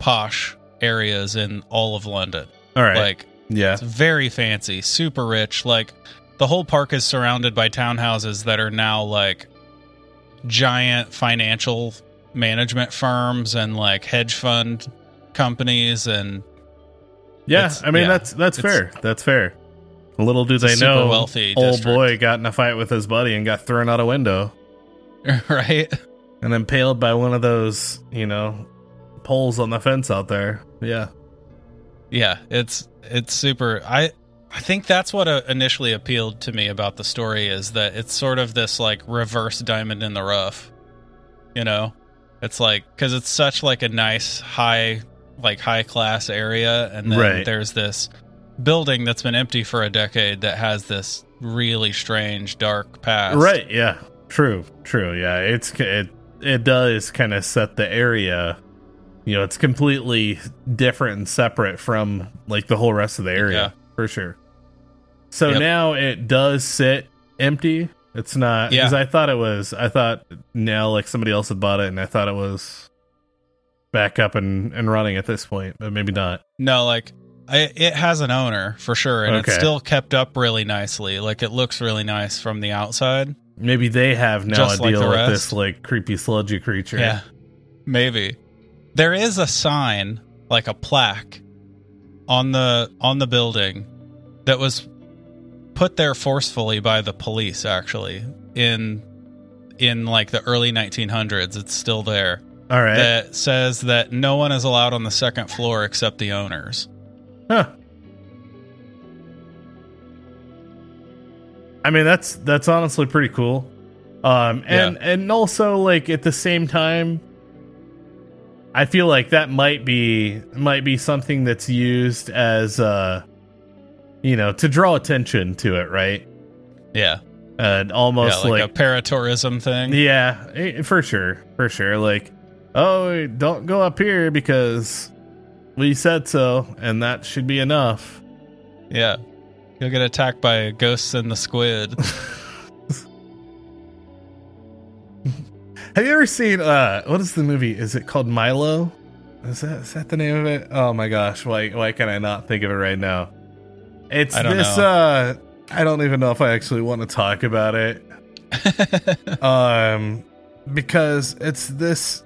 posh areas in all of London. All right. Like yeah. it's very fancy, super rich. Like the whole park is surrounded by townhouses that are now like giant financial management firms and like hedge fund companies and Yeah, I mean yeah, that's that's fair. That's fair. Little do they know, wealthy old district. boy got in a fight with his buddy and got thrown out a window right and impaled by one of those, you know, poles on the fence out there. Yeah, yeah it's it's super i i think that's what uh, initially appealed to me about the story is that it's sort of this like reverse diamond in the rough you know it's like because it's such like a nice high like high class area and then Right. there's this building that's been empty for a decade that has this really strange, dark past. Right. Yeah. True. True. Yeah. It's it it does kind of set the area. You know, it's completely different and separate from like the whole rest of the area Yeah. for sure. So Yep. now it does sit empty. It's not because Yeah. I thought it was. I thought now like somebody else had bought it, and I thought it was back up and and running at this point, but maybe not. No, like I, it has an owner for sure, and Okay. it's still kept up really nicely. Like it looks really nice from the outside. Maybe they have now Just a like deal with this like creepy sludgy creature. Yeah, maybe there is a sign, like a plaque, on the on the building that was put there forcefully by the police. Actually, in in like the early 1900s, it's still there. All right. That says that no one is allowed on the second floor except the owners. Huh. I mean that's that's honestly pretty cool. Um and and also like at the same time I feel like that might be might be something that's used as uh you know to draw attention to it, right? Yeah, And yeah, almost like, like, a paratourism thing. yeah, eh, for sure, for sure. Like, oh, don't go up here because we said so, and that should be enough. Yeah. You'll get attacked by ghosts and the squid. Have you ever seen uh what is the movie? Is it called Milo? Is that is that the name of it? Oh my gosh, why why can I not think of it right now? It's I this know. uh I don't even know if I actually want to talk about it. um because it's this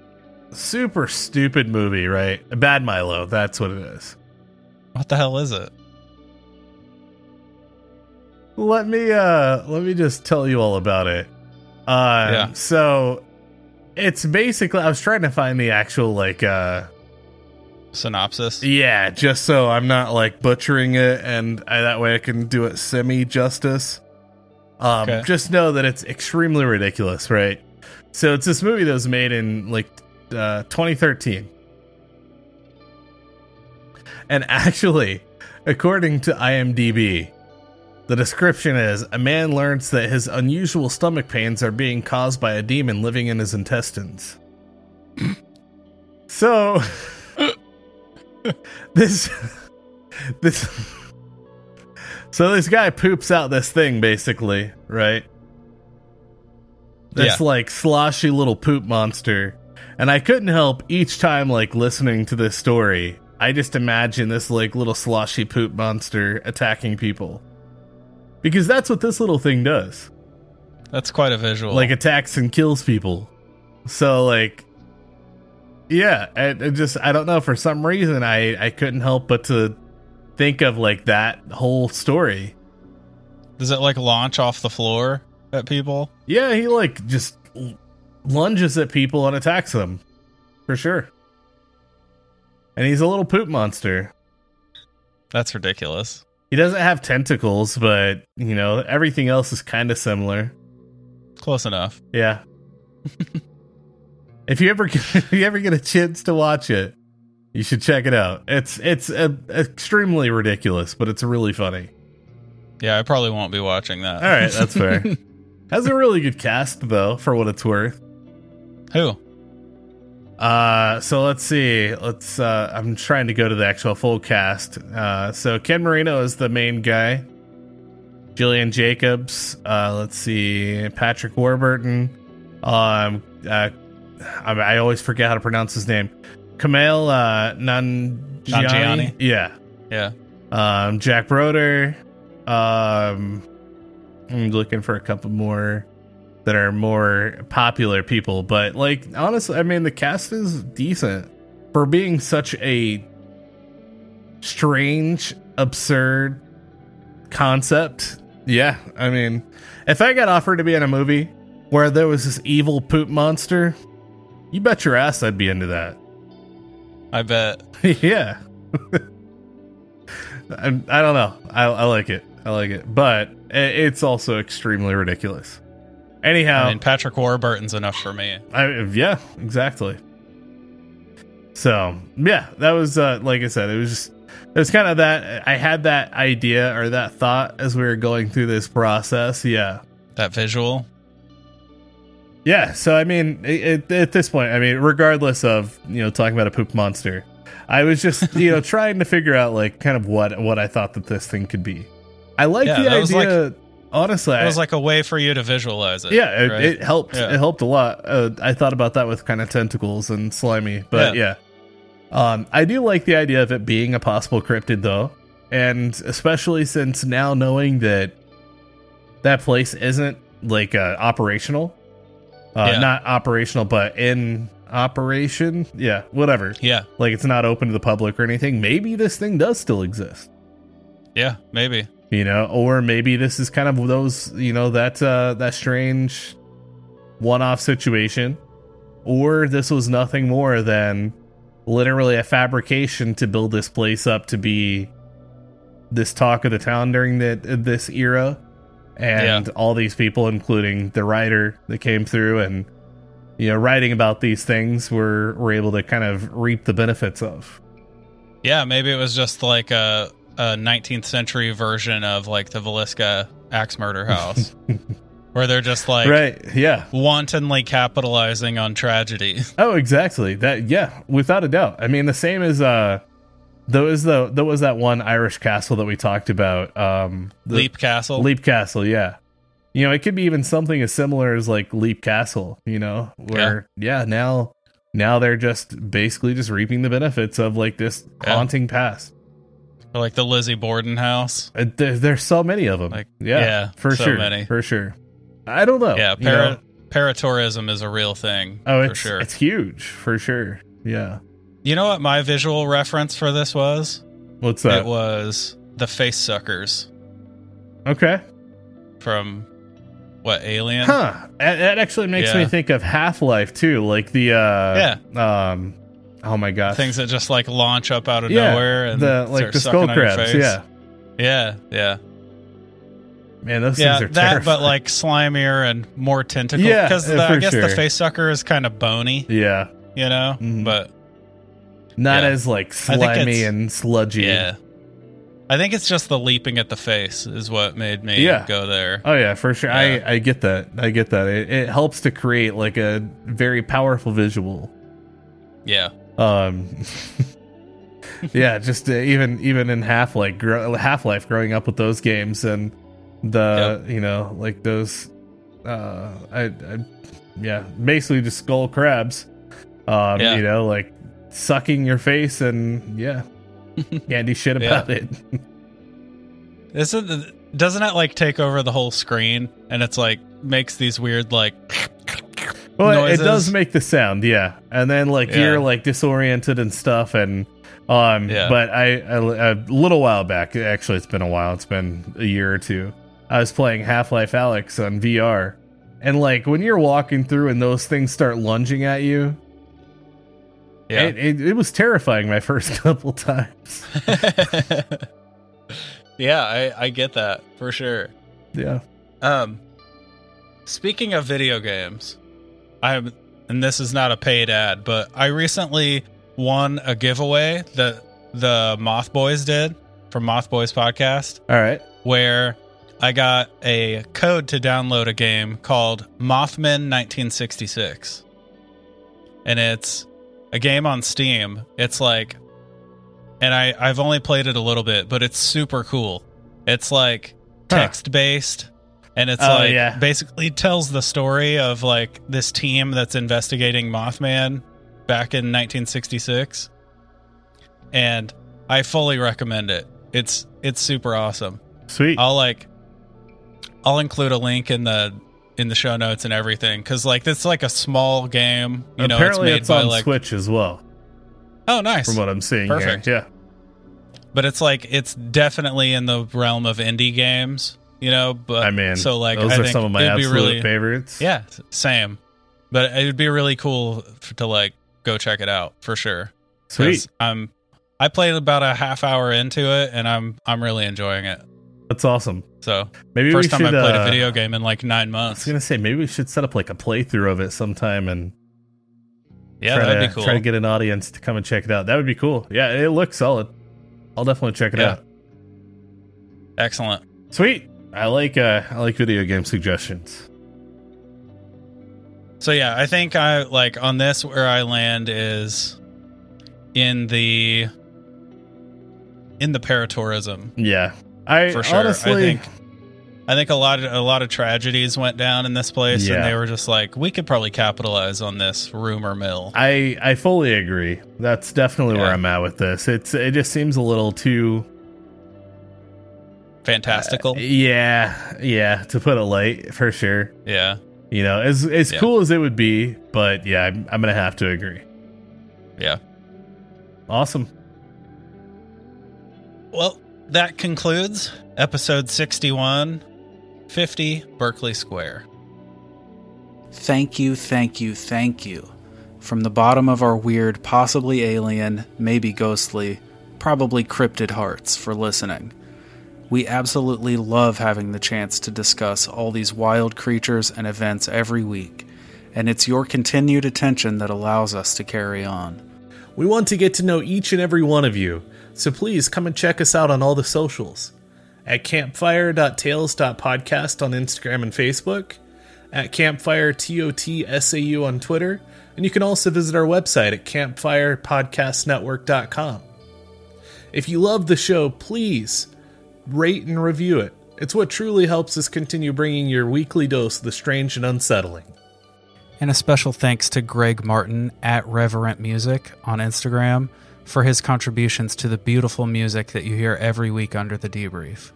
super stupid movie, right? Bad Milo, that's what it is. what the hell is it? Let me uh let me just tell you all about it. Uh Yeah. so it's basically I was trying to find the actual like uh Synopsis? Yeah, just so I'm not like butchering it, and I, that way I can do it semi justice. Um, Okay. Just know that it's extremely ridiculous, right? So it's this movie that was made in like uh, 2013, and actually, according to IMDb, the description is a man learns that his unusual stomach pains are being caused by a demon living in his intestines. so this this so this guy poops out this thing basically right this Yeah. like sloshy little poop monster and i couldn't help each time like listening to this story i just imagine this like little sloshy poop monster attacking people because that's what this little thing does That's quite a visual. like attacks and kills people. So like, yeah, I, it just I don't know for some reason I I couldn't help but to think of like that whole story. Does it like launch off the floor at people? Yeah, he like just lunges at people and attacks them for sure. And he's a little poop monster. That's ridiculous. He doesn't have tentacles, but you know everything else is kind of similar. Close enough. Yeah. if you ever if you ever get a chance to watch it, you should check it out. It's it's uh, extremely ridiculous, but it's really funny. Yeah, I probably won't be watching that. All right, that's fair. Has a really good cast though, for what it's worth. Who? Uh, so let's see. Let's. Uh, I'm trying to go to the actual full cast. Uh, so Ken Marino is the main guy. Gillian Jacobs. Uh, let's see. Patrick Warburton. Um, uh, I, I always forget how to pronounce his name. Kumail uh, Nanjiani. Nanjiani? Yeah. Yeah. Um, Jack Broder. Um, I'm looking for a couple more that are more popular people, but like honestly, I mean the cast is decent for being such a strange, absurd concept. Yeah, I mean, if I got offered to be in a movie where there was this evil poop monster, you bet your ass I'd be into that. I bet. yeah. I, I don't know. I, I like it. I like it. But it's also extremely ridiculous. Anyhow, I mean, Patrick Warburton's enough for me. I, yeah, exactly. So, yeah, that was, uh, like I said, it was just It's kind of that I had that idea or that thought as we were going through this process. Yeah. That visual. Yeah. So, I mean, it, at this point, I mean, regardless of, you know, talking about a poop monster, I was just, you know, trying to figure out, like, kind of what, what I thought that this thing could be. I like Yeah, the idea. honestly, It was like a way for you to visualize it. yeah, it, right? it helped. Yeah. It helped a lot. Uh, I thought about that with kind of tentacles and slimy, but yeah. Um, I do like the idea of it being a possible cryptid, though, and especially since now knowing that that place isn't like uh, operational, uh, Yeah. not operational, but in operation. Yeah, whatever. yeah, Like it's not open to the public or anything. Maybe this thing does still exist yeah, maybe. you know or maybe this is kind of those you know that uh that strange one-off situation or this was nothing more than literally a fabrication to build this place up to be this talk of the town during the this era and all these people including the writer that came through and you know writing about these things were were able to kind of reap the benefits of Yeah, maybe it was just like a, a 19th century version of like the Villisca axe murder house, where they're just like right yeah wantonly capitalizing on tragedy. Oh, exactly. That yeah, without a doubt. I mean, the same as uh there was the there was that one Irish castle that we talked about. Um the Leap Castle. Leap Castle, yeah. You know, it could be even something as similar as like Leap Castle, you know, where yeah, now now they're just basically just reaping the benefits of like this Yeah. haunting past. Or like the Lizzie Borden house. Uh, there, there's so many of them. Like, yeah, yeah, for so sure, many. for sure. I don't know. yeah, you know? paratourism is a real thing. Oh, for it's sure. it's huge for sure. Yeah. You know what my visual reference for this was? What's that? It was the face suckers okay. from what Alien? Huh. That, actually makes Yeah. me think of Half Life too, like the uh yeah. Um. Oh my gosh. Things that just like launch up out of yeah, nowhere and the like start the skull your crabs. face. Yeah. yeah, yeah, Man, those yeah. things are That, terrifying. but like slimier and more tentacle. Yeah, because I guess the face sucker is kind of bony, yeah, you know. Mhm. But not Yeah. as like slimy and sludgy. yeah, I think it's just the leaping at the face is what made me Yeah. go there. Oh yeah, for sure. Yeah. I I get that. I get that. It, it helps to create like a very powerful visual. Yeah, Um. yeah, just uh, even even in Half Life, gro- Half Life, growing up with those games and the you know like those, uh, I, I yeah, basically just skull crabs. Um, Yeah. you know, like sucking your face and yeah, can't do shit Yeah. about it. isn't doesn't it like take over the whole screen and it's like makes these weird like Well, it- noises? it does make the sound, yeah, and then like Yeah. you're like disoriented and stuff, and um, Yeah. but I, I a little while back, actually, it's been a while, it's been a year or two. I was playing Half Life Alyx on VR, and like when you're walking through and those things start lunging at you, yeah. it, it, it was terrifying my first couple times. yeah, I, I get that for sure. Yeah, Um, speaking of video games, I'm, and this is not a paid ad, but I recently won a giveaway that the Moth Boys did from Moth Boys podcast, all right, where I got a code to download a game called Mothman 1966, and it's a game on Steam. It's like, and I I've only played it a little bit, but it's super cool. It's like text based, and it's Oh, like yeah. basically tells the story of like this team that's investigating Mothman back in 1966, and I fully recommend it. It's it's super awesome. sweet. I'll like I'll include a link in the in the show notes and everything because like it's like a small game. You know, Apparently, it's it's, by on like Switch as well, oh nice, from what I'm seeing Perfect. here. Yeah, but it's like it's definitely in the realm of indie games. You know, but I mean, so like those I are think some of my absolute really favorites. yeah same, but it would be really cool to like go check it out for sure. sweet. I'm I played about a half hour into it and I'm I'm really enjoying it. That's awesome. So Maybe first we time should, I played uh, a video game in like nine months. I was gonna say maybe we should set up like a playthrough of it sometime and Yeah, try that'd to be cool. try to get an audience to come and check it out. That would be cool. Yeah, it looks solid. I'll definitely check it Yeah. out. Excellent. Sweet. I like uh I like video game suggestions. So yeah, I think I like on this where I land is in the in the paratourism Yeah. I for sure. honestly I think I think a lot of a lot of tragedies went down in this place, Yeah. and they were just like, we could probably capitalize on this rumor mill. I I fully agree. That's definitely where I'm at with this. It's it just seems a little too uh, Fantastical, yeah, yeah, to put it light for sure. yeah, You know, as as Yeah. cool as it would be, but yeah, I'm, I'm gonna have to agree. yeah. Awesome. Well, that concludes episode 61, 50 Berkeley Square. Thank you, thank you, thank you. From the bottom of our weird, possibly alien, maybe ghostly, probably cryptid hearts for listening. We absolutely love having the chance to discuss all these wild creatures and events every week, and it's your continued attention that allows us to carry on. We want to get to know each and every one of you, so please come and check us out on all the socials at campfire.tales.podcast on Instagram and Facebook, at campfire TOTSAU on Twitter, and you can also visit our website at campfirepodcastnetwork.com. If you love the show, please rate and review it. It's what truly helps us continue bringing your weekly dose of the strange and unsettling. And a special thanks to Greg Martin at Reverent Music on Instagram for his contributions to the beautiful music that you hear every week under the debrief.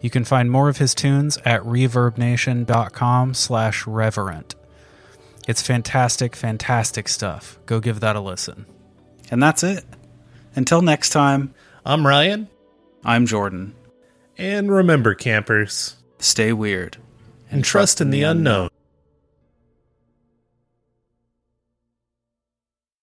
You can find more of his tunes at reverbnation.com slash reverent. It's fantastic, fantastic stuff. Go give that a listen. And that's it. Until next time, I'm Ryan, I'm Jordan. and remember, campers, Stay weird. and trust in the unknown.